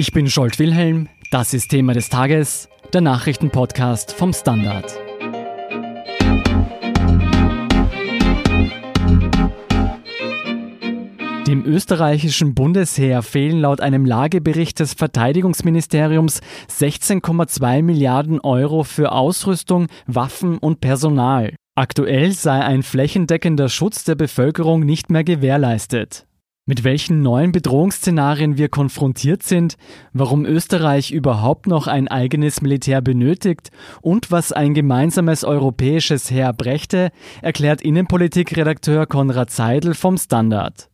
Ich bin Scholt Wilhelm, das ist Thema des Tages, der Nachrichtenpodcast vom Standard. Dem österreichischen Bundesheer fehlen laut einem Lagebericht des Verteidigungsministeriums 16,2 Milliarden Euro für Ausrüstung, Waffen und Personal. Aktuell sei ein flächendeckender Schutz der Bevölkerung nicht mehr gewährleistet mit welchen neuen Bedrohungsszenarien wir konfrontiert sind, warum Österreich überhaupt noch ein eigenes Militär benötigt und was ein gemeinsames europäisches Heer brächte, erklärt Innenpolitikredakteur Konrad Seidel vom Standard.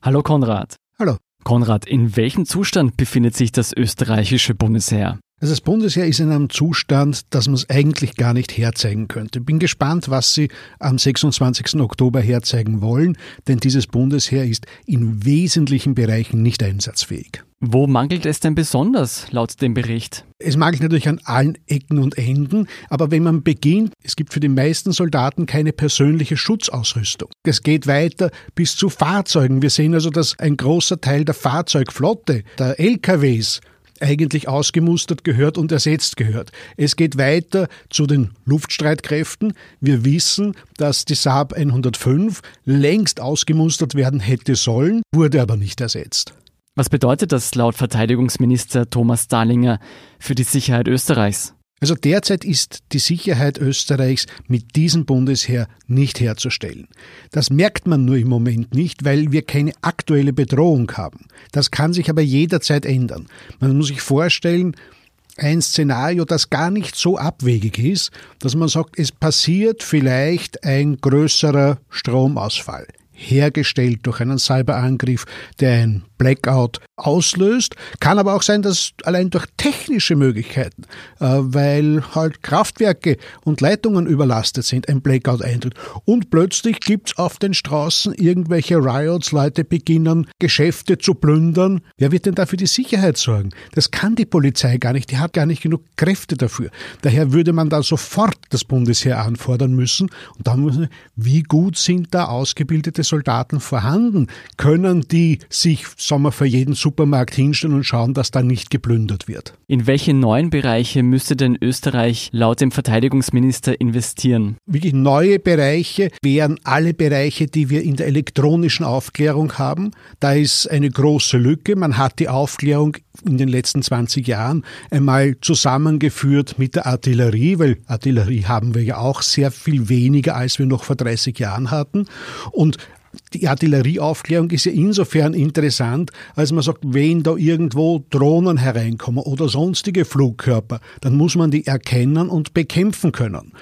Hallo Konrad. Hallo. Konrad, in welchem Zustand befindet sich das österreichische Bundesheer? Also das Bundesheer ist in einem Zustand, dass man es eigentlich gar nicht herzeigen könnte. Bin gespannt, was Sie am 26. Oktober herzeigen wollen, denn dieses Bundesheer ist in wesentlichen Bereichen nicht einsatzfähig. Wo mangelt es denn besonders laut dem Bericht? Es mangelt natürlich an allen Ecken und Enden, aber wenn man beginnt, es gibt für die meisten Soldaten keine persönliche Schutzausrüstung. Es geht weiter bis zu Fahrzeugen. Wir sehen also, dass ein großer Teil der Fahrzeugflotte, der LKWs, eigentlich ausgemustert gehört und ersetzt gehört. Es geht weiter zu den Luftstreitkräften. Wir wissen, dass die Saab 105 längst ausgemustert werden hätte sollen, wurde aber nicht ersetzt. Was bedeutet das laut Verteidigungsminister Thomas Dahlinger für die Sicherheit Österreichs? Also derzeit ist die Sicherheit Österreichs mit diesem Bundesheer nicht herzustellen. Das merkt man nur im Moment nicht, weil wir keine aktuelle Bedrohung haben. Das kann sich aber jederzeit ändern. Man muss sich vorstellen, ein Szenario, das gar nicht so abwegig ist, dass man sagt, es passiert vielleicht ein größerer Stromausfall hergestellt durch einen Cyberangriff, der ein Blackout auslöst. Kann aber auch sein, dass allein durch technische Möglichkeiten, äh, weil halt Kraftwerke und Leitungen überlastet sind, ein Blackout eintritt. Und plötzlich gibt's auf den Straßen irgendwelche Riots, Leute beginnen Geschäfte zu plündern. Wer wird denn da für die Sicherheit sorgen? Das kann die Polizei gar nicht, die hat gar nicht genug Kräfte dafür. Daher würde man da sofort das Bundesheer anfordern müssen. Und dann muss man, wie gut sind da ausgebildete Soldaten vorhanden? Können die sich, sagen wir, für jeden Supermarkt hinstellen und schauen, dass da nicht geplündert wird? In welche neuen Bereiche müsste denn Österreich laut dem Verteidigungsminister investieren? Wirklich neue Bereiche wären alle Bereiche, die wir in der elektronischen Aufklärung haben. Da ist eine große Lücke. Man hat die Aufklärung in den letzten 20 Jahren einmal zusammengeführt mit der Artillerie, weil Artillerie haben wir ja auch sehr viel weniger, als wir noch vor 30 Jahren hatten. Und die Artillerieaufklärung ist ja insofern interessant, als man sagt, wenn da irgendwo Drohnen hereinkommen oder sonstige Flugkörper, dann muss man die erkennen und bekämpfen können.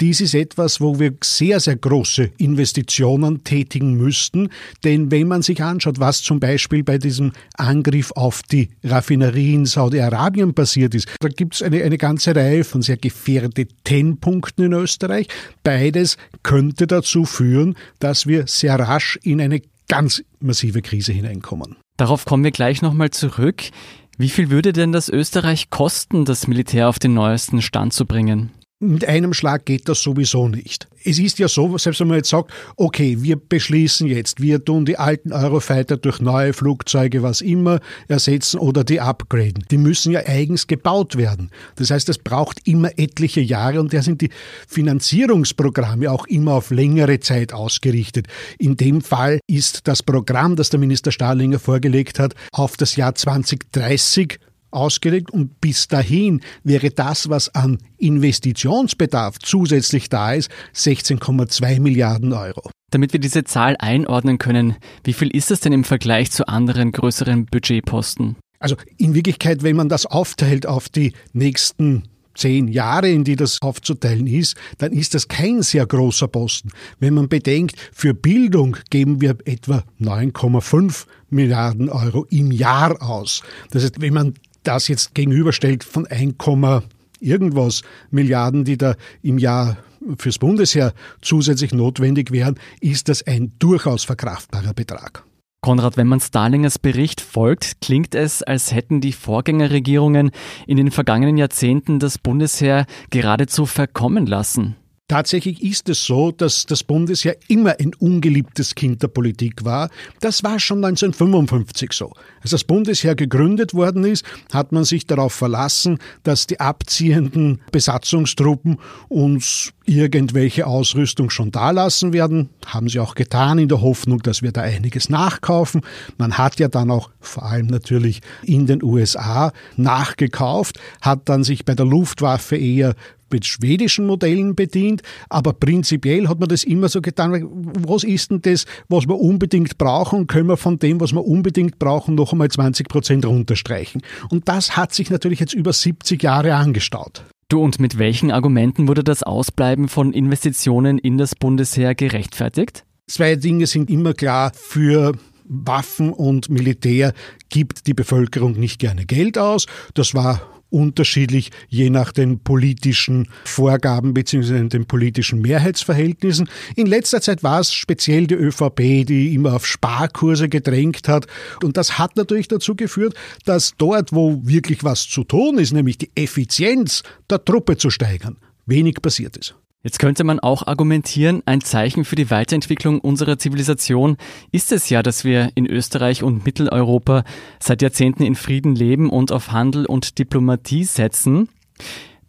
Dies ist etwas, wo wir sehr, sehr große Investitionen tätigen müssten, denn wenn man sich anschaut, was zum Beispiel bei diesem Angriff auf die Raffinerie in Saudi-Arabien passiert ist, da gibt es eine, eine ganze Reihe von sehr gefährdeten Punkten in Österreich. Beides könnte dazu führen, dass wir sehr rasch in eine ganz massive Krise hineinkommen. Darauf kommen wir gleich nochmal zurück. Wie viel würde denn das Österreich kosten, das Militär auf den neuesten Stand zu bringen? Mit einem Schlag geht das sowieso nicht. Es ist ja so, selbst wenn man jetzt sagt, okay, wir beschließen jetzt, wir tun die alten Eurofighter durch neue Flugzeuge, was immer, ersetzen oder die upgraden. Die müssen ja eigens gebaut werden. Das heißt, es braucht immer etliche Jahre und da sind die Finanzierungsprogramme auch immer auf längere Zeit ausgerichtet. In dem Fall ist das Programm, das der Minister Stahlinger vorgelegt hat, auf das Jahr 2030 ausgelegt und bis dahin wäre das, was an Investitionsbedarf zusätzlich da ist, 16,2 Milliarden Euro. Damit wir diese Zahl einordnen können, wie viel ist es denn im Vergleich zu anderen größeren Budgetposten? Also in Wirklichkeit, wenn man das aufteilt auf die nächsten zehn Jahre, in die das aufzuteilen ist, dann ist das kein sehr großer Posten. Wenn man bedenkt, für Bildung geben wir etwa 9,5 Milliarden Euro im Jahr aus. Das heißt, wenn man das jetzt gegenüberstellt von 1, irgendwas Milliarden, die da im Jahr fürs Bundesheer zusätzlich notwendig wären, ist das ein durchaus verkraftbarer Betrag. Konrad, wenn man Starlingers Bericht folgt, klingt es, als hätten die Vorgängerregierungen in den vergangenen Jahrzehnten das Bundesheer geradezu verkommen lassen. Tatsächlich ist es so, dass das Bundesheer immer ein ungeliebtes Kind der Politik war. Das war schon 1955 so. Als das Bundesheer gegründet worden ist, hat man sich darauf verlassen, dass die abziehenden Besatzungstruppen uns irgendwelche Ausrüstung schon dalassen werden. Haben sie auch getan in der Hoffnung, dass wir da einiges nachkaufen. Man hat ja dann auch vor allem natürlich in den USA nachgekauft, hat dann sich bei der Luftwaffe eher mit schwedischen Modellen bedient, aber prinzipiell hat man das immer so getan, was ist denn das, was wir unbedingt brauchen, können wir von dem, was wir unbedingt brauchen, noch einmal 20 Prozent runterstreichen. Und das hat sich natürlich jetzt über 70 Jahre angestaut. Du, und mit welchen Argumenten wurde das Ausbleiben von Investitionen in das Bundesheer gerechtfertigt? Zwei Dinge sind immer klar für Waffen und Militär gibt die Bevölkerung nicht gerne Geld aus. Das war unterschiedlich je nach den politischen Vorgaben bzw. den politischen Mehrheitsverhältnissen. In letzter Zeit war es speziell die ÖVP, die immer auf Sparkurse gedrängt hat. Und das hat natürlich dazu geführt, dass dort, wo wirklich was zu tun ist, nämlich die Effizienz der Truppe zu steigern, wenig passiert ist. Jetzt könnte man auch argumentieren, ein Zeichen für die Weiterentwicklung unserer Zivilisation ist es ja, dass wir in Österreich und Mitteleuropa seit Jahrzehnten in Frieden leben und auf Handel und Diplomatie setzen.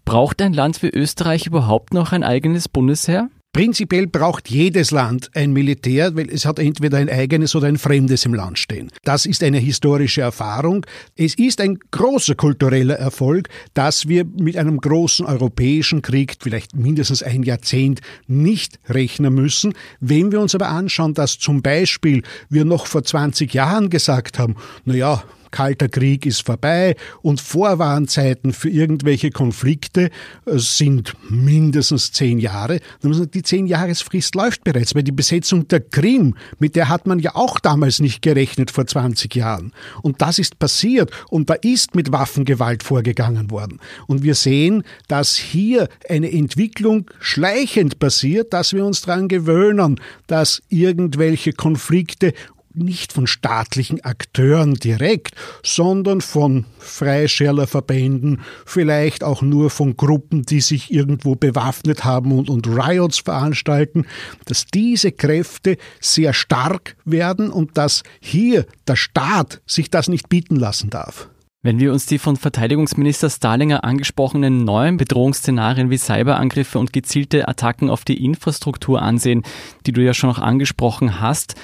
Braucht ein Land wie Österreich überhaupt noch ein eigenes Bundesheer? Prinzipiell braucht jedes Land ein Militär, weil es hat entweder ein eigenes oder ein fremdes im Land stehen. Das ist eine historische Erfahrung. Es ist ein großer kultureller Erfolg, dass wir mit einem großen europäischen Krieg, vielleicht mindestens ein Jahrzehnt, nicht rechnen müssen. Wenn wir uns aber anschauen, dass zum Beispiel wir noch vor 20 Jahren gesagt haben, na ja, Kalter Krieg ist vorbei und Vorwarnzeiten für irgendwelche Konflikte äh, sind mindestens zehn Jahre. Die zehn Jahresfrist läuft bereits, weil die Besetzung der Krim, mit der hat man ja auch damals nicht gerechnet vor 20 Jahren. Und das ist passiert und da ist mit Waffengewalt vorgegangen worden. Und wir sehen, dass hier eine Entwicklung schleichend passiert, dass wir uns daran gewöhnen, dass irgendwelche Konflikte nicht von staatlichen Akteuren direkt, sondern von Freischärlerverbänden, vielleicht auch nur von Gruppen, die sich irgendwo bewaffnet haben und, und Riots veranstalten, dass diese Kräfte sehr stark werden und dass hier der Staat sich das nicht bieten lassen darf. Wenn wir uns die von Verteidigungsminister Stalinger angesprochenen neuen Bedrohungsszenarien wie Cyberangriffe und gezielte Attacken auf die Infrastruktur ansehen, die du ja schon noch angesprochen hast,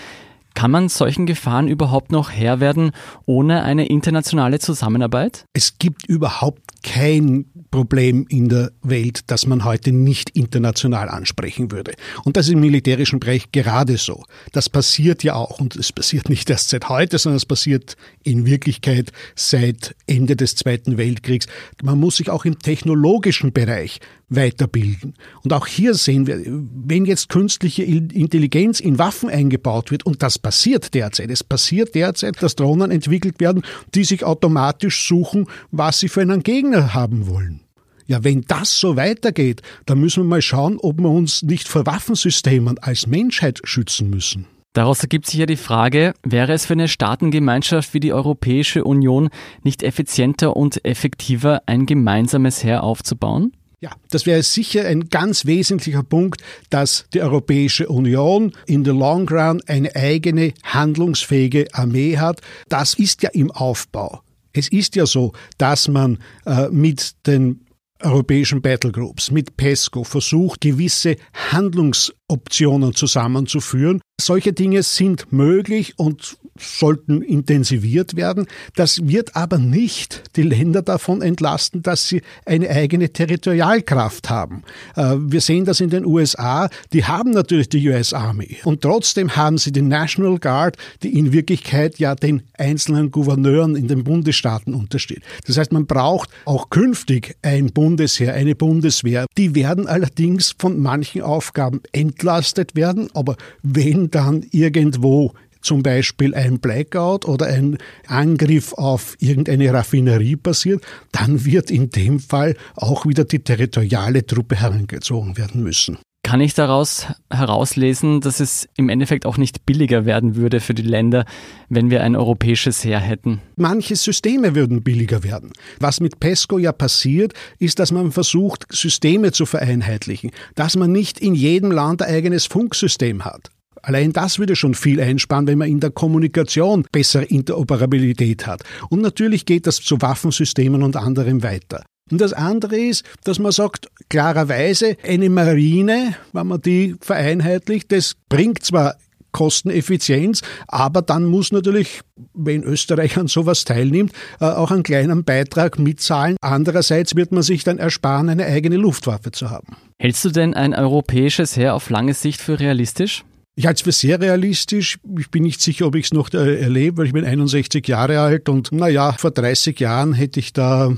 kann man solchen Gefahren überhaupt noch Herr werden ohne eine internationale Zusammenarbeit? Es gibt überhaupt kein Problem in der Welt, das man heute nicht international ansprechen würde. Und das ist im militärischen Bereich gerade so. Das passiert ja auch und es passiert nicht erst seit heute, sondern es passiert in Wirklichkeit seit Ende des Zweiten Weltkriegs. Man muss sich auch im technologischen Bereich weiterbilden. Und auch hier sehen wir, wenn jetzt künstliche Intelligenz in Waffen eingebaut wird, und das passiert derzeit, es passiert derzeit, dass Drohnen entwickelt werden, die sich automatisch suchen, was sie für einen Gegner haben wollen. Ja, wenn das so weitergeht, dann müssen wir mal schauen, ob wir uns nicht vor Waffensystemen als Menschheit schützen müssen. Daraus ergibt sich ja die Frage, wäre es für eine Staatengemeinschaft wie die Europäische Union nicht effizienter und effektiver, ein gemeinsames Heer aufzubauen? Ja, das wäre sicher ein ganz wesentlicher Punkt, dass die Europäische Union in the long run eine eigene handlungsfähige Armee hat. Das ist ja im Aufbau. Es ist ja so, dass man äh, mit den europäischen Battlegroups, mit PESCO versucht, gewisse Handlungsoptionen zusammenzuführen. Solche Dinge sind möglich und sollten intensiviert werden. Das wird aber nicht die Länder davon entlasten, dass sie eine eigene Territorialkraft haben. Äh, wir sehen das in den USA. Die haben natürlich die US Army und trotzdem haben sie die National Guard, die in Wirklichkeit ja den einzelnen Gouverneuren in den Bundesstaaten untersteht. Das heißt, man braucht auch künftig ein Bundesheer, eine Bundeswehr. Die werden allerdings von manchen Aufgaben entlastet werden, aber wenn dann irgendwo zum Beispiel ein Blackout oder ein Angriff auf irgendeine Raffinerie passiert, dann wird in dem Fall auch wieder die territoriale Truppe herangezogen werden müssen. Kann ich daraus herauslesen, dass es im Endeffekt auch nicht billiger werden würde für die Länder, wenn wir ein europäisches Heer hätten? Manche Systeme würden billiger werden. Was mit PESCO ja passiert, ist, dass man versucht, Systeme zu vereinheitlichen, dass man nicht in jedem Land ein eigenes Funksystem hat. Allein das würde schon viel einsparen, wenn man in der Kommunikation bessere Interoperabilität hat. Und natürlich geht das zu Waffensystemen und anderem weiter. Und das andere ist, dass man sagt, klarerweise, eine Marine, wenn man die vereinheitlicht, das bringt zwar Kosteneffizienz, aber dann muss natürlich, wenn Österreich an sowas teilnimmt, äh, auch einen kleinen Beitrag mitzahlen. Andererseits wird man sich dann ersparen, eine eigene Luftwaffe zu haben. Hältst du denn ein europäisches Heer auf lange Sicht für realistisch? Ich halte es für sehr realistisch. Ich bin nicht sicher, ob ich es noch äh, erlebe, weil ich bin 61 Jahre alt und naja, vor 30 Jahren hätte ich da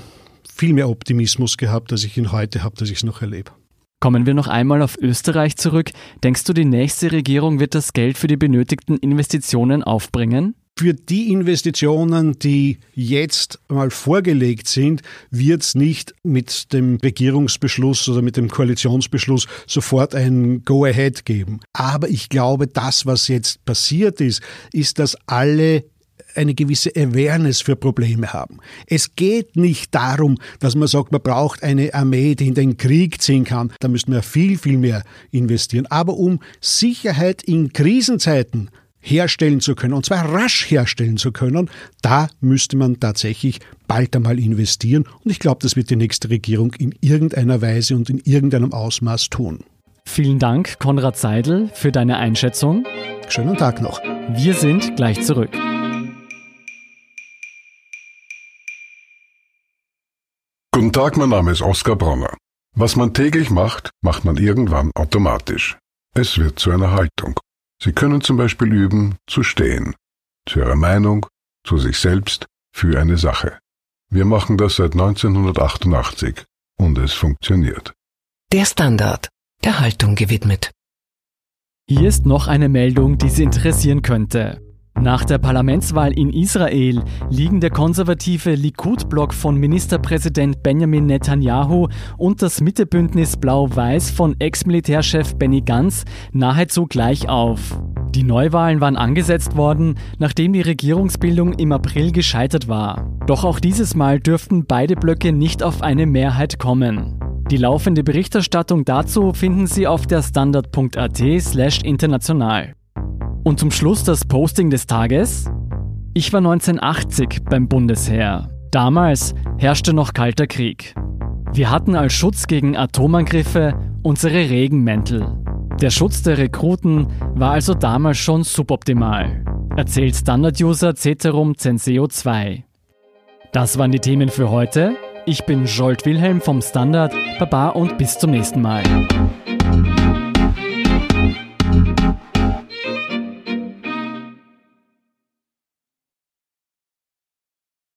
viel mehr Optimismus gehabt, als ich ihn heute habe, dass ich es noch erlebe. Kommen wir noch einmal auf Österreich zurück. Denkst du, die nächste Regierung wird das Geld für die benötigten Investitionen aufbringen? Für die Investitionen, die jetzt mal vorgelegt sind, wird es nicht mit dem Regierungsbeschluss oder mit dem Koalitionsbeschluss sofort ein Go-Ahead geben. Aber ich glaube, das, was jetzt passiert ist, ist, dass alle eine gewisse Awareness für Probleme haben. Es geht nicht darum, dass man sagt, man braucht eine Armee, die in den Krieg ziehen kann. Da müssten wir viel, viel mehr investieren. Aber um Sicherheit in Krisenzeiten herstellen zu können, und zwar rasch herstellen zu können, da müsste man tatsächlich bald einmal investieren. Und ich glaube, das wird die nächste Regierung in irgendeiner Weise und in irgendeinem Ausmaß tun. Vielen Dank, Konrad Seidel, für deine Einschätzung. Schönen Tag noch. Wir sind gleich zurück. Guten Tag, mein Name ist Oskar Bronner. Was man täglich macht, macht man irgendwann automatisch. Es wird zu einer Haltung. Sie können zum Beispiel üben, zu stehen. Zu Ihrer Meinung, zu sich selbst, für eine Sache. Wir machen das seit 1988 und es funktioniert. Der Standard, der Haltung gewidmet. Hier ist noch eine Meldung, die Sie interessieren könnte. Nach der Parlamentswahl in Israel liegen der konservative Likud-Block von Ministerpräsident Benjamin Netanyahu und das Mittebündnis Blau-Weiß von Ex-Militärchef Benny Gantz nahezu gleich auf. Die Neuwahlen waren angesetzt worden, nachdem die Regierungsbildung im April gescheitert war. Doch auch dieses Mal dürften beide Blöcke nicht auf eine Mehrheit kommen. Die laufende Berichterstattung dazu finden Sie auf der standard.at slash international. Und zum Schluss das Posting des Tages. Ich war 1980 beim Bundesheer. Damals herrschte noch kalter Krieg. Wir hatten als Schutz gegen Atomangriffe unsere Regenmäntel. Der Schutz der Rekruten war also damals schon suboptimal, erzählt Standard-User Ceterum Censeo 2. Das waren die Themen für heute. Ich bin Jolt Wilhelm vom Standard. Baba und bis zum nächsten Mal.